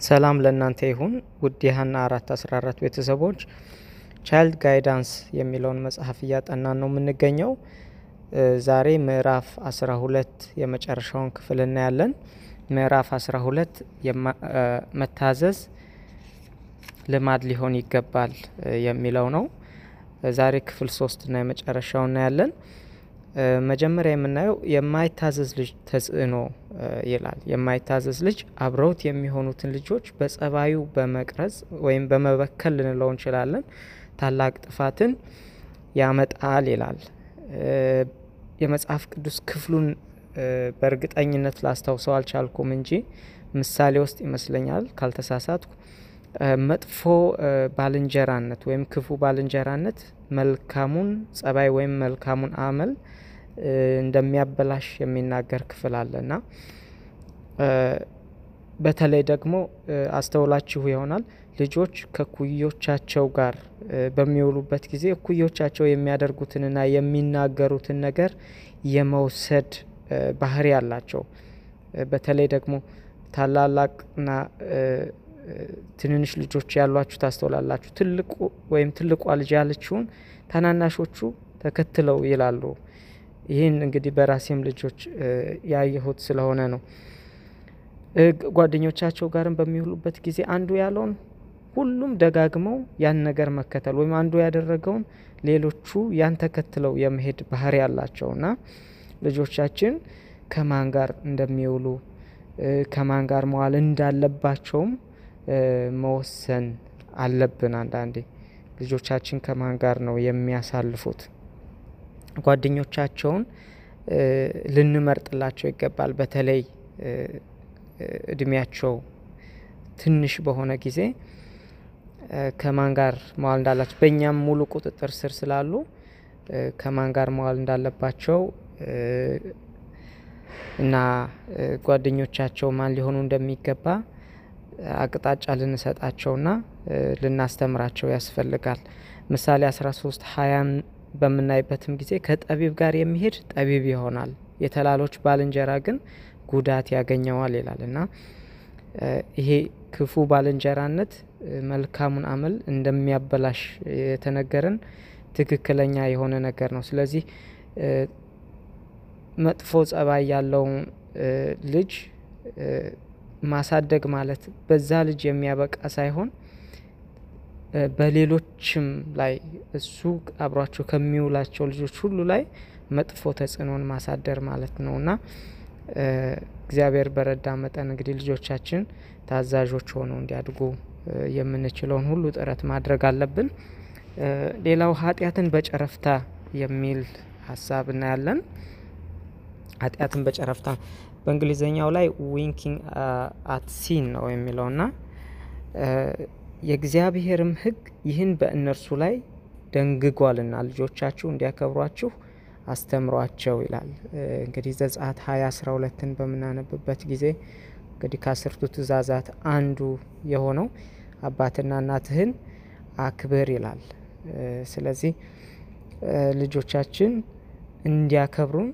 ሰላም ለእናንተ ይሁን ውድ የሀና አራት አስራ አራት ቤተሰቦች ቻይልድ ጋይዳንስ የሚለውን መጽሐፍ እያጠናን ነው የምንገኘው። ዛሬ ምዕራፍ አስራ ሁለት የመጨረሻውን ክፍል እናያለን። ምዕራፍ አስራ ሁለት መታዘዝ ልማድ ሊሆን ይገባል የሚለው ነው። ዛሬ ክፍል ሶስትና የመጨረሻው እናያለን። መጀመሪያ የምናየው የማይታዘዝ ልጅ ተጽዕኖ ይላል። የማይታዘዝ ልጅ አብረውት የሚሆኑትን ልጆች በጸባዩ በመቅረጽ ወይም በመበከል ልንለው እንችላለን ታላቅ ጥፋትን ያመጣል ይላል። የመጽሐፍ ቅዱስ ክፍሉን በእርግጠኝነት ላስታውሰው አልቻልኩም እንጂ ምሳሌ ውስጥ ይመስለኛል ካልተሳሳትኩ መጥፎ ባልንጀራነት ወይም ክፉ ባልንጀራነት መልካሙን ጸባይ ወይም መልካሙን አመል እንደሚያበላሽ የሚናገር ክፍል አለ እና በተለይ ደግሞ አስተውላችሁ ይሆናል ልጆች ከኩዮቻቸው ጋር በሚውሉበት ጊዜ እኩዮቻቸው የሚያደርጉትንና የሚናገሩትን ነገር የመውሰድ ባህሪ አላቸው። በተለይ ደግሞ ታላላቅና ትንንሽ ልጆች ያሏችሁ ታስተውላላችሁ። ትልቁ ወይም ትልቋ ልጅ ያለችውን ታናናሾቹ ተከትለው ይላሉ። ይህን እንግዲህ በራሴም ልጆች ያየሁት ስለሆነ ነው። ጓደኞቻቸው ጋርም በሚውሉበት ጊዜ አንዱ ያለውን ሁሉም ደጋግመው ያን ነገር መከተል ወይም አንዱ ያደረገውን ሌሎቹ ያን ተከትለው የመሄድ ባህሪ ያላቸው እና ልጆቻችን ከማን ጋር እንደሚውሉ ከማን ጋር መዋል እንዳለባቸውም መወሰን አለብን። አንዳንዴ ልጆቻችን ከማን ጋር ነው የሚያሳልፉት? ጓደኞቻቸውን ልንመርጥላቸው ይገባል። በተለይ እድሜያቸው ትንሽ በሆነ ጊዜ ከማን ጋር መዋል እንዳላቸው በእኛም ሙሉ ቁጥጥር ስር ስላሉ ከማን ጋር መዋል እንዳለባቸው እና ጓደኞቻቸው ማን ሊሆኑ እንደሚገባ አቅጣጫ ልንሰጣቸውና ልናስተምራቸው ያስፈልጋል። ምሳሌ 13 ሀያን በምናይበትም ጊዜ ከጠቢብ ጋር የሚሄድ ጠቢብ ይሆናል፣ የተላሎች ባልንጀራ ግን ጉዳት ያገኘዋል ይላል እና ይሄ ክፉ ባልንጀራነት መልካሙን አመል እንደሚያበላሽ የተነገረን ትክክለኛ የሆነ ነገር ነው። ስለዚህ መጥፎ ጸባይ ያለውን ልጅ ማሳደግ ማለት በዛ ልጅ የሚያበቃ ሳይሆን በሌሎችም ላይ እሱ አብሯቸው ከሚውላቸው ልጆች ሁሉ ላይ መጥፎ ተጽዕኖን ማሳደር ማለት ነው እና እግዚአብሔር በረዳ መጠን እንግዲህ ልጆቻችን ታዛዦች ሆነው እንዲያድጉ የምንችለውን ሁሉ ጥረት ማድረግ አለብን። ሌላው ኃጢአትን በጨረፍታ የሚል ሀሳብ እናያለን። ኃጢአትን በጨረፍታ በእንግሊዝኛው ላይ winking at sin ነው የሚለው እና የእግዚአብሔርም ሕግ ይህን በእነርሱ ላይ ደንግጓልና ልጆቻችሁ እንዲያከብሯችሁ አስተምሯቸው ይላል። እንግዲህ ዘጸአት ሀያ አስራ ሁለትን በምናነብበት ጊዜ እንግዲህ ከአስርቱ ትእዛዛት አንዱ የሆነው አባትና እናትህን አክብር ይላል። ስለዚህ ልጆቻችን እንዲያከብሩን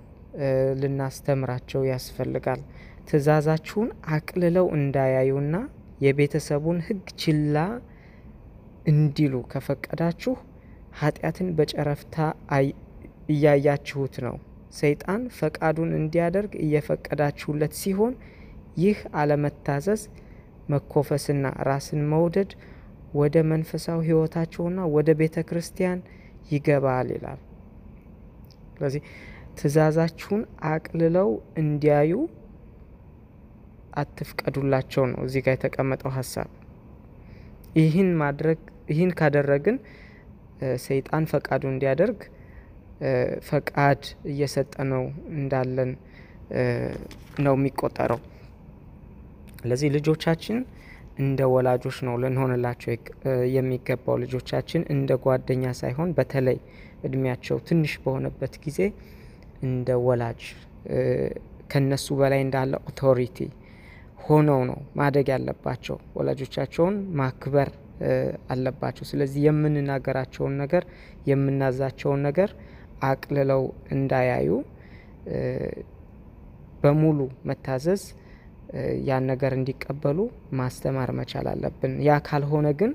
ልናስተምራቸው ያስፈልጋል። ትእዛዛችሁን አቅልለው እንዳያዩና የቤተሰቡን ሕግ ችላ እንዲሉ ከፈቀዳችሁ ኃጢአትን በጨረፍታ እያያችሁት ነው። ሰይጣን ፈቃዱን እንዲያደርግ እየፈቀዳችሁለት ሲሆን ይህ አለመታዘዝ መኮፈስና ራስን መውደድ ወደ መንፈሳዊ ሕይወታቸውና ወደ ቤተ ክርስቲያን ይገባል ይላል። ስለዚህ ትእዛዛችሁን አቅልለው እንዲያዩ አትፍቀዱላቸው ነው እዚህ ጋር የተቀመጠው ሀሳብ። ይህን ማድረግ ይህን ካደረግን ሰይጣን ፈቃዱ እንዲያደርግ ፈቃድ እየሰጠ ነው እንዳለን ነው የሚቆጠረው። ስለዚህ ልጆቻችን እንደ ወላጆች ነው ልንሆንላቸው የሚገባው። ልጆቻችን እንደ ጓደኛ ሳይሆን በተለይ እድሜያቸው ትንሽ በሆነበት ጊዜ እንደ ወላጅ ከነሱ በላይ እንዳለ ኦቶሪቲ ሆነው ነው ማደግ ያለባቸው። ወላጆቻቸውን ማክበር አለባቸው። ስለዚህ የምንናገራቸውን ነገር የምናዛቸውን ነገር አቅልለው እንዳያዩ በሙሉ መታዘዝ ያን ነገር እንዲቀበሉ ማስተማር መቻል አለብን። ያ ካልሆነ ግን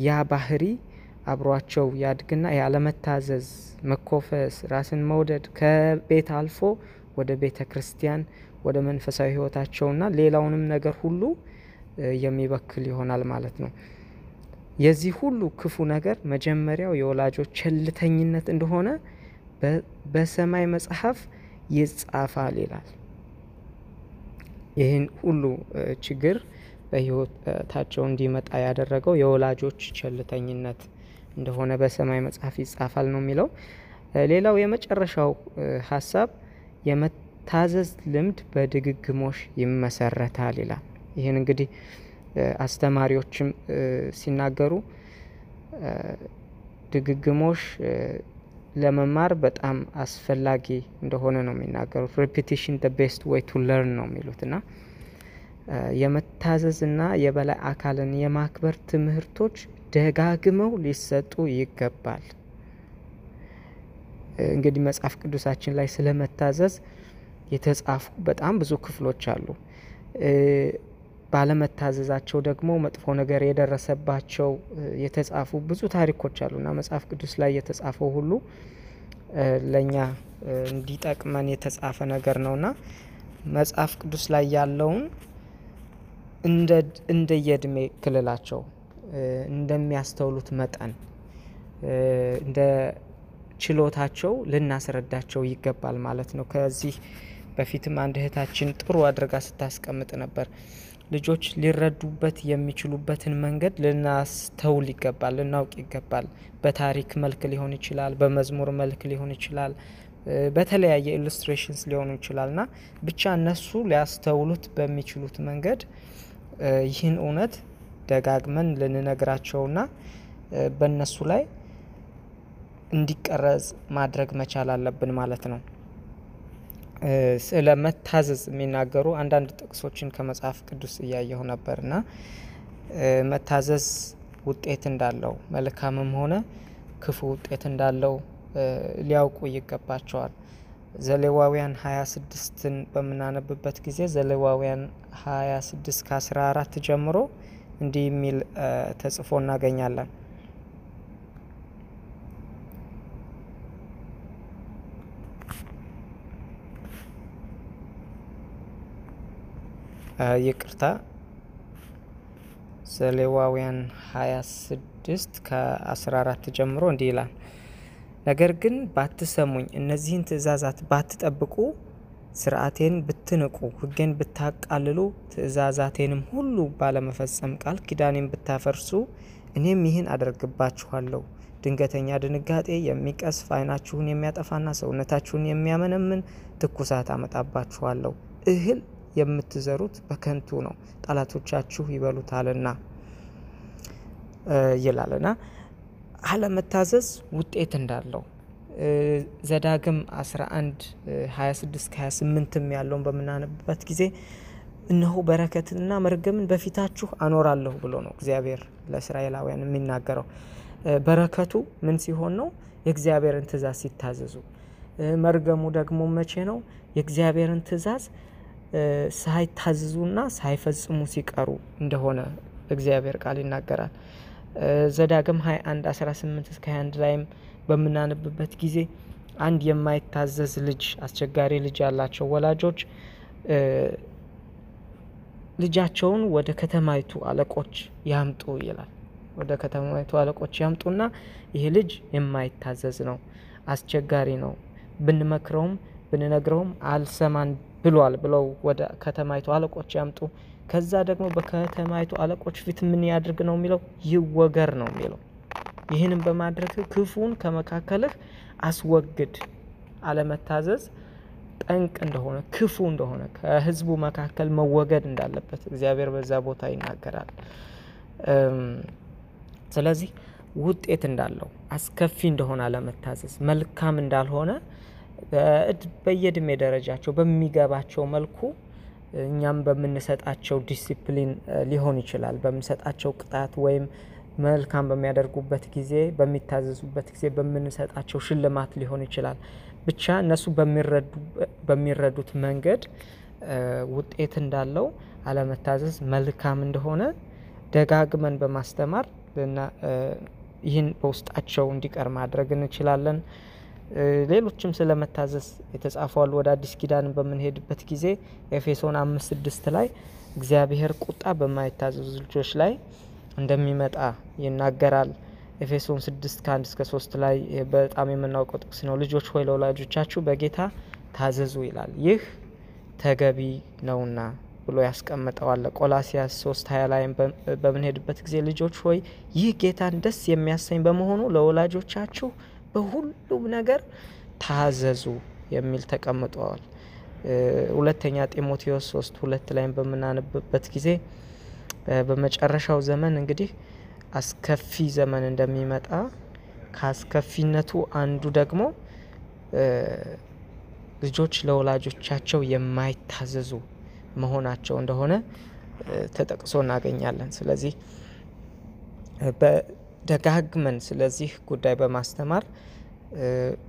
ያ ባህሪ አብሯቸው ያድግና ያለመታዘዝ፣ መኮፈስ፣ ራስን መውደድ ከቤት አልፎ ወደ ቤተ ክርስቲያን ወደ መንፈሳዊ ሕይወታቸውና ሌላውንም ነገር ሁሉ የሚበክል ይሆናል ማለት ነው። የዚህ ሁሉ ክፉ ነገር መጀመሪያው የወላጆች ቸልተኝነት እንደሆነ በሰማይ መጽሐፍ ይጻፋል ይላል። ይህን ሁሉ ችግር በሕይወታቸው እንዲመጣ ያደረገው የወላጆች ቸልተኝነት እንደሆነ በሰማይ መጽሐፍ ይጻፋል ነው የሚለው። ሌላው የመጨረሻው ሀሳብ የመታዘዝ ልምድ በድግግሞሽ ይመሰረታል ይላል። ይህን እንግዲህ አስተማሪዎችም ሲናገሩ ድግግሞሽ ለመማር በጣም አስፈላጊ እንደሆነ ነው የሚናገሩት። repetition the best way to learn ነው የሚሉት እና የመታዘዝና የበላይ አካልን የማክበር ትምህርቶች ደጋግመው ሊሰጡ ይገባል። እንግዲህ መጽሐፍ ቅዱሳችን ላይ ስለ መታዘዝ የተጻፉ በጣም ብዙ ክፍሎች አሉ። ባለመታዘዛቸው ደግሞ መጥፎ ነገር የደረሰባቸው የተጻፉ ብዙ ታሪኮች አሉና መጽሐፍ ቅዱስ ላይ የተጻፈው ሁሉ ለእኛ እንዲጠቅመን የተጻፈ ነገር ነውና መጽሐፍ ቅዱስ ላይ ያለውን እንደ የእድሜ ክልላቸው እንደሚያስተውሉት መጠን እንደ ችሎታቸው ልናስረዳቸው ይገባል ማለት ነው። ከዚህ በፊትም አንድ እህታችን ጥሩ አድርጋ ስታስቀምጥ ነበር። ልጆች ሊረዱበት የሚችሉበትን መንገድ ልናስተውል ይገባል፣ ልናውቅ ይገባል። በታሪክ መልክ ሊሆን ይችላል፣ በመዝሙር መልክ ሊሆን ይችላል፣ በተለያየ illustrations ሊሆኑ ይችላል እና ብቻ እነሱ ሊያስተውሉት በሚችሉት መንገድ ይህን እውነት ደጋግመን ልንነግራቸውና በእነሱ ላይ እንዲቀረጽ ማድረግ መቻል አለብን ማለት ነው። ስለ መታዘዝ የሚናገሩ አንዳንድ ጥቅሶችን ከመጽሐፍ ቅዱስ እያየሁ ነበርና መታዘዝ ውጤት እንዳለው መልካምም ሆነ ክፉ ውጤት እንዳለው ሊያውቁ ይገባቸዋል። ዘሌዋውያን 26ን በምናነብበት ጊዜ ዘሌዋውያን 26 ከ14 ጀምሮ እንዲህ የሚል ተጽፎ እናገኛለን። ይቅርታ ዘሌዋውያን 26 ከ14 ጀምሮ እንዲህ ይላል። ነገር ግን ባትሰሙኝ፣ እነዚህን ትእዛዛት ባትጠብቁ፣ ስርዓቴን ብትንቁ፣ ሕጌን ብታቃልሉ፣ ትእዛዛቴንም ሁሉ ባለመፈጸም ቃል ኪዳኔን ብታፈርሱ፣ እኔም ይህን አደርግባችኋለሁ። ድንገተኛ ድንጋጤ የሚቀስፍ ዓይናችሁን የሚያጠፋና ሰውነታችሁን የሚያመነምን ትኩሳት አመጣባችኋለሁ። እህል የምትዘሩት በከንቱ ነው፣ ጠላቶቻችሁ ይበሉታልና ይላልና አለመታዘዝ ውጤት እንዳለው ዘዳግም 11 26 ከ28ም ያለውን በምናነብበት ጊዜ እነሆ በረከትንና መርገምን በፊታችሁ አኖራለሁ ብሎ ነው እግዚአብሔር ለእስራኤላውያን የሚናገረው። በረከቱ ምን ሲሆን ነው? የእግዚአብሔርን ትእዛዝ ሲታዘዙ። መርገሙ ደግሞ መቼ ነው? የእግዚአብሔርን ትእዛዝ ሳይታዘዙና ሳይፈጽሙ ሲቀሩ እንደሆነ እግዚአብሔር ቃል ይናገራል። ዘዳግም 21 18 እስከ 21 ላይም በምናነብበት ጊዜ አንድ የማይታዘዝ ልጅ አስቸጋሪ ልጅ ያላቸው ወላጆች ልጃቸውን ወደ ከተማይቱ አለቆች ያምጡ ይላል። ወደ ከተማይቱ አለቆች ያምጡና ይህ ልጅ የማይታዘዝ ነው፣ አስቸጋሪ ነው፣ ብንመክረውም ብንነግረውም አልሰማን ብሏል ብለው ወደ ከተማይቱ አለቆች ያምጡ። ከዛ ደግሞ በከተማይቱ አለቆች ፊት ምን ያድርግ ነው የሚለው? ይወገር ነው የሚለው። ይህንም በማድረግ ክፉን ከመካከልህ አስወግድ። አለመታዘዝ ጠንቅ እንደሆነ ክፉ እንደሆነ ከሕዝቡ መካከል መወገድ እንዳለበት እግዚአብሔር በዛ ቦታ ይናገራል። ስለዚህ ውጤት እንዳለው አስከፊ እንደሆነ አለመታዘዝ መልካም እንዳልሆነ በየእድሜ ደረጃቸው በሚገባቸው መልኩ እኛም በምንሰጣቸው ዲሲፕሊን ሊሆን ይችላል። በምንሰጣቸው ቅጣት ወይም መልካም በሚያደርጉበት ጊዜ፣ በሚታዘዙበት ጊዜ በምንሰጣቸው ሽልማት ሊሆን ይችላል። ብቻ እነሱ በሚረዱት መንገድ ውጤት እንዳለው አለመታዘዝ መልካም እንደሆነ ደጋግመን በማስተማር ይህን በውስጣቸው እንዲቀር ማድረግ እንችላለን። ሌሎችም ስለ መታዘዝ የተጻፉ አሉ። ወደ አዲስ ኪዳን በምንሄድበት ጊዜ ኤፌሶን አምስት ስድስት ላይ እግዚአብሔር ቁጣ በማይታዘዙ ልጆች ላይ እንደሚመጣ ይናገራል። ኤፌሶን ስድስት ከአንድ እስከ ሶስት ላይ በጣም የምናውቀው ጥቅስ ነው። ልጆች ሆይ ለወላጆቻችሁ በጌታ ታዘዙ ይላል። ይህ ተገቢ ነውና ብሎ ያስቀምጠዋል። ቆላሲያስ ሶስት ሀያ ላይም በምንሄድበት ጊዜ ልጆች ሆይ ይህ ጌታን ደስ የሚያሰኝ በመሆኑ ለወላጆቻችሁ በሁሉም ነገር ታዘዙ የሚል ተቀምጠዋል። ሁለተኛ ጢሞቴዎስ ሶስት ሁለት ላይም በምናነብበት ጊዜ በመጨረሻው ዘመን እንግዲህ አስከፊ ዘመን እንደሚመጣ ከአስከፊነቱ አንዱ ደግሞ ልጆች ለወላጆቻቸው የማይታዘዙ መሆናቸው እንደሆነ ተጠቅሶ እናገኛለን። ስለዚህ በደጋግመን ስለዚህ ጉዳይ በማስተማር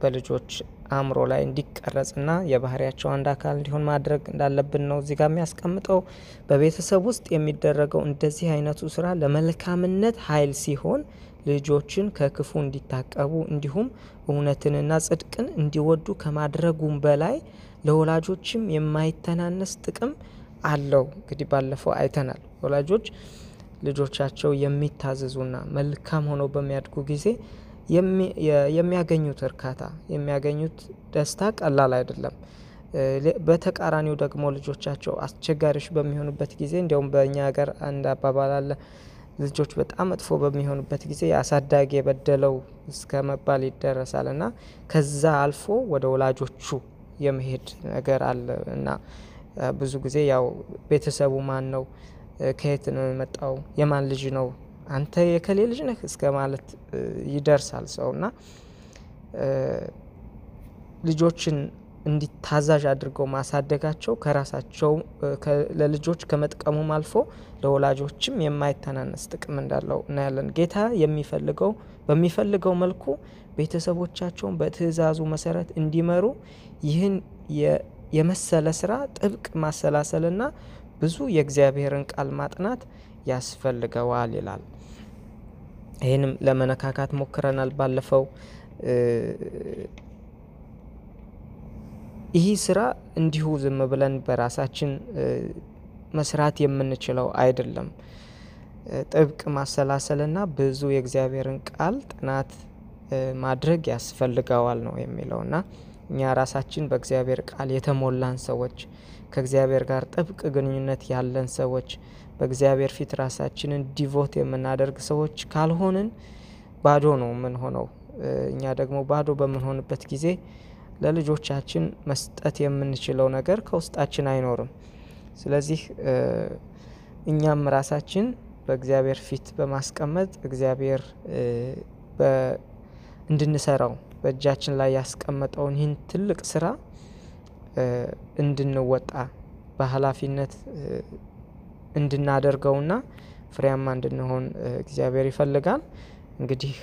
በልጆች አእምሮ ላይ እንዲቀረጽና የባህሪያቸው አንድ አካል እንዲሆን ማድረግ እንዳለብን ነው እዚህ ጋር የሚያስቀምጠው። በቤተሰብ ውስጥ የሚደረገው እንደዚህ አይነቱ ስራ ለመልካምነት ኃይል ሲሆን ልጆችን ከክፉ እንዲታቀቡ እንዲሁም እውነትንና ጽድቅን እንዲወዱ ከማድረጉም በላይ ለወላጆችም የማይተናነስ ጥቅም አለው። እንግዲህ ባለፈው አይተናል። ወላጆች ልጆቻቸው የሚታዘዙና መልካም ሆነው በሚያድጉ ጊዜ የሚያገኙት እርካታ የሚያገኙት ደስታ ቀላል አይደለም። በተቃራኒው ደግሞ ልጆቻቸው አስቸጋሪዎች በሚሆኑበት ጊዜ እንዲያውም በእኛ ሀገር አንድ አባባል አለ። ልጆች በጣም መጥፎ በሚሆኑበት ጊዜ አሳዳጊ የበደለው እስከ መባል ይደረሳል እና ከዛ አልፎ ወደ ወላጆቹ የመሄድ ነገር አለ እና ብዙ ጊዜ ያው ቤተሰቡ ማን ነው? ከየት ነው የመጣው? የማን ልጅ ነው? አንተ የከሌ ልጅ ነህ እስከ ማለት ይደርሳል ሰው እና ልጆችን እንዲታዛዥ አድርገው ማሳደጋቸው ከራሳቸው ለልጆች ከመጥቀሙም አልፎ ለወላጆችም የማይተናነስ ጥቅም እንዳለው እናያለን። ጌታ የሚፈልገው በሚፈልገው መልኩ ቤተሰቦቻቸውን በትእዛዙ መሰረት እንዲመሩ ይህን የመሰለ ስራ ጥብቅ ማሰላሰልና ብዙ የእግዚአብሔርን ቃል ማጥናት ያስፈልገዋል ይላል። ይህንም ለመነካካት ሞክረናል ባለፈው። ይህ ስራ እንዲሁ ዝም ብለን በራሳችን መስራት የምንችለው አይደለም። ጥብቅ ማሰላሰልና ብዙ የእግዚአብሔርን ቃል ጥናት ማድረግ ያስፈልገዋል ነው የሚለው እና እኛ ራሳችን በእግዚአብሔር ቃል የተሞላን ሰዎች ከእግዚአብሔር ጋር ጥብቅ ግንኙነት ያለን ሰዎች በእግዚአብሔር ፊት ራሳችንን ዲቮት የምናደርግ ሰዎች ካልሆንን ባዶ ነው የምንሆነው። እኛ ደግሞ ባዶ በምንሆንበት ጊዜ ለልጆቻችን መስጠት የምንችለው ነገር ከውስጣችን አይኖርም። ስለዚህ እኛም ራሳችን በእግዚአብሔር ፊት በማስቀመጥ እግዚአብሔር እንድንሰራው በእጃችን ላይ ያስቀመጠውን ይህን ትልቅ ስራ እንድንወጣ በኃላፊነት እንድናደርገውና ፍሬያማ እንድንሆን እግዚአብሔር ይፈልጋል። እንግዲህ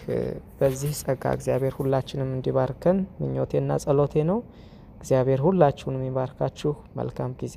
በዚህ ጸጋ እግዚአብሔር ሁላችንም እንዲባርከን ምኞቴና ጸሎቴ ነው። እግዚአብሔር ሁላችሁንም ይባርካችሁ። መልካም ጊዜ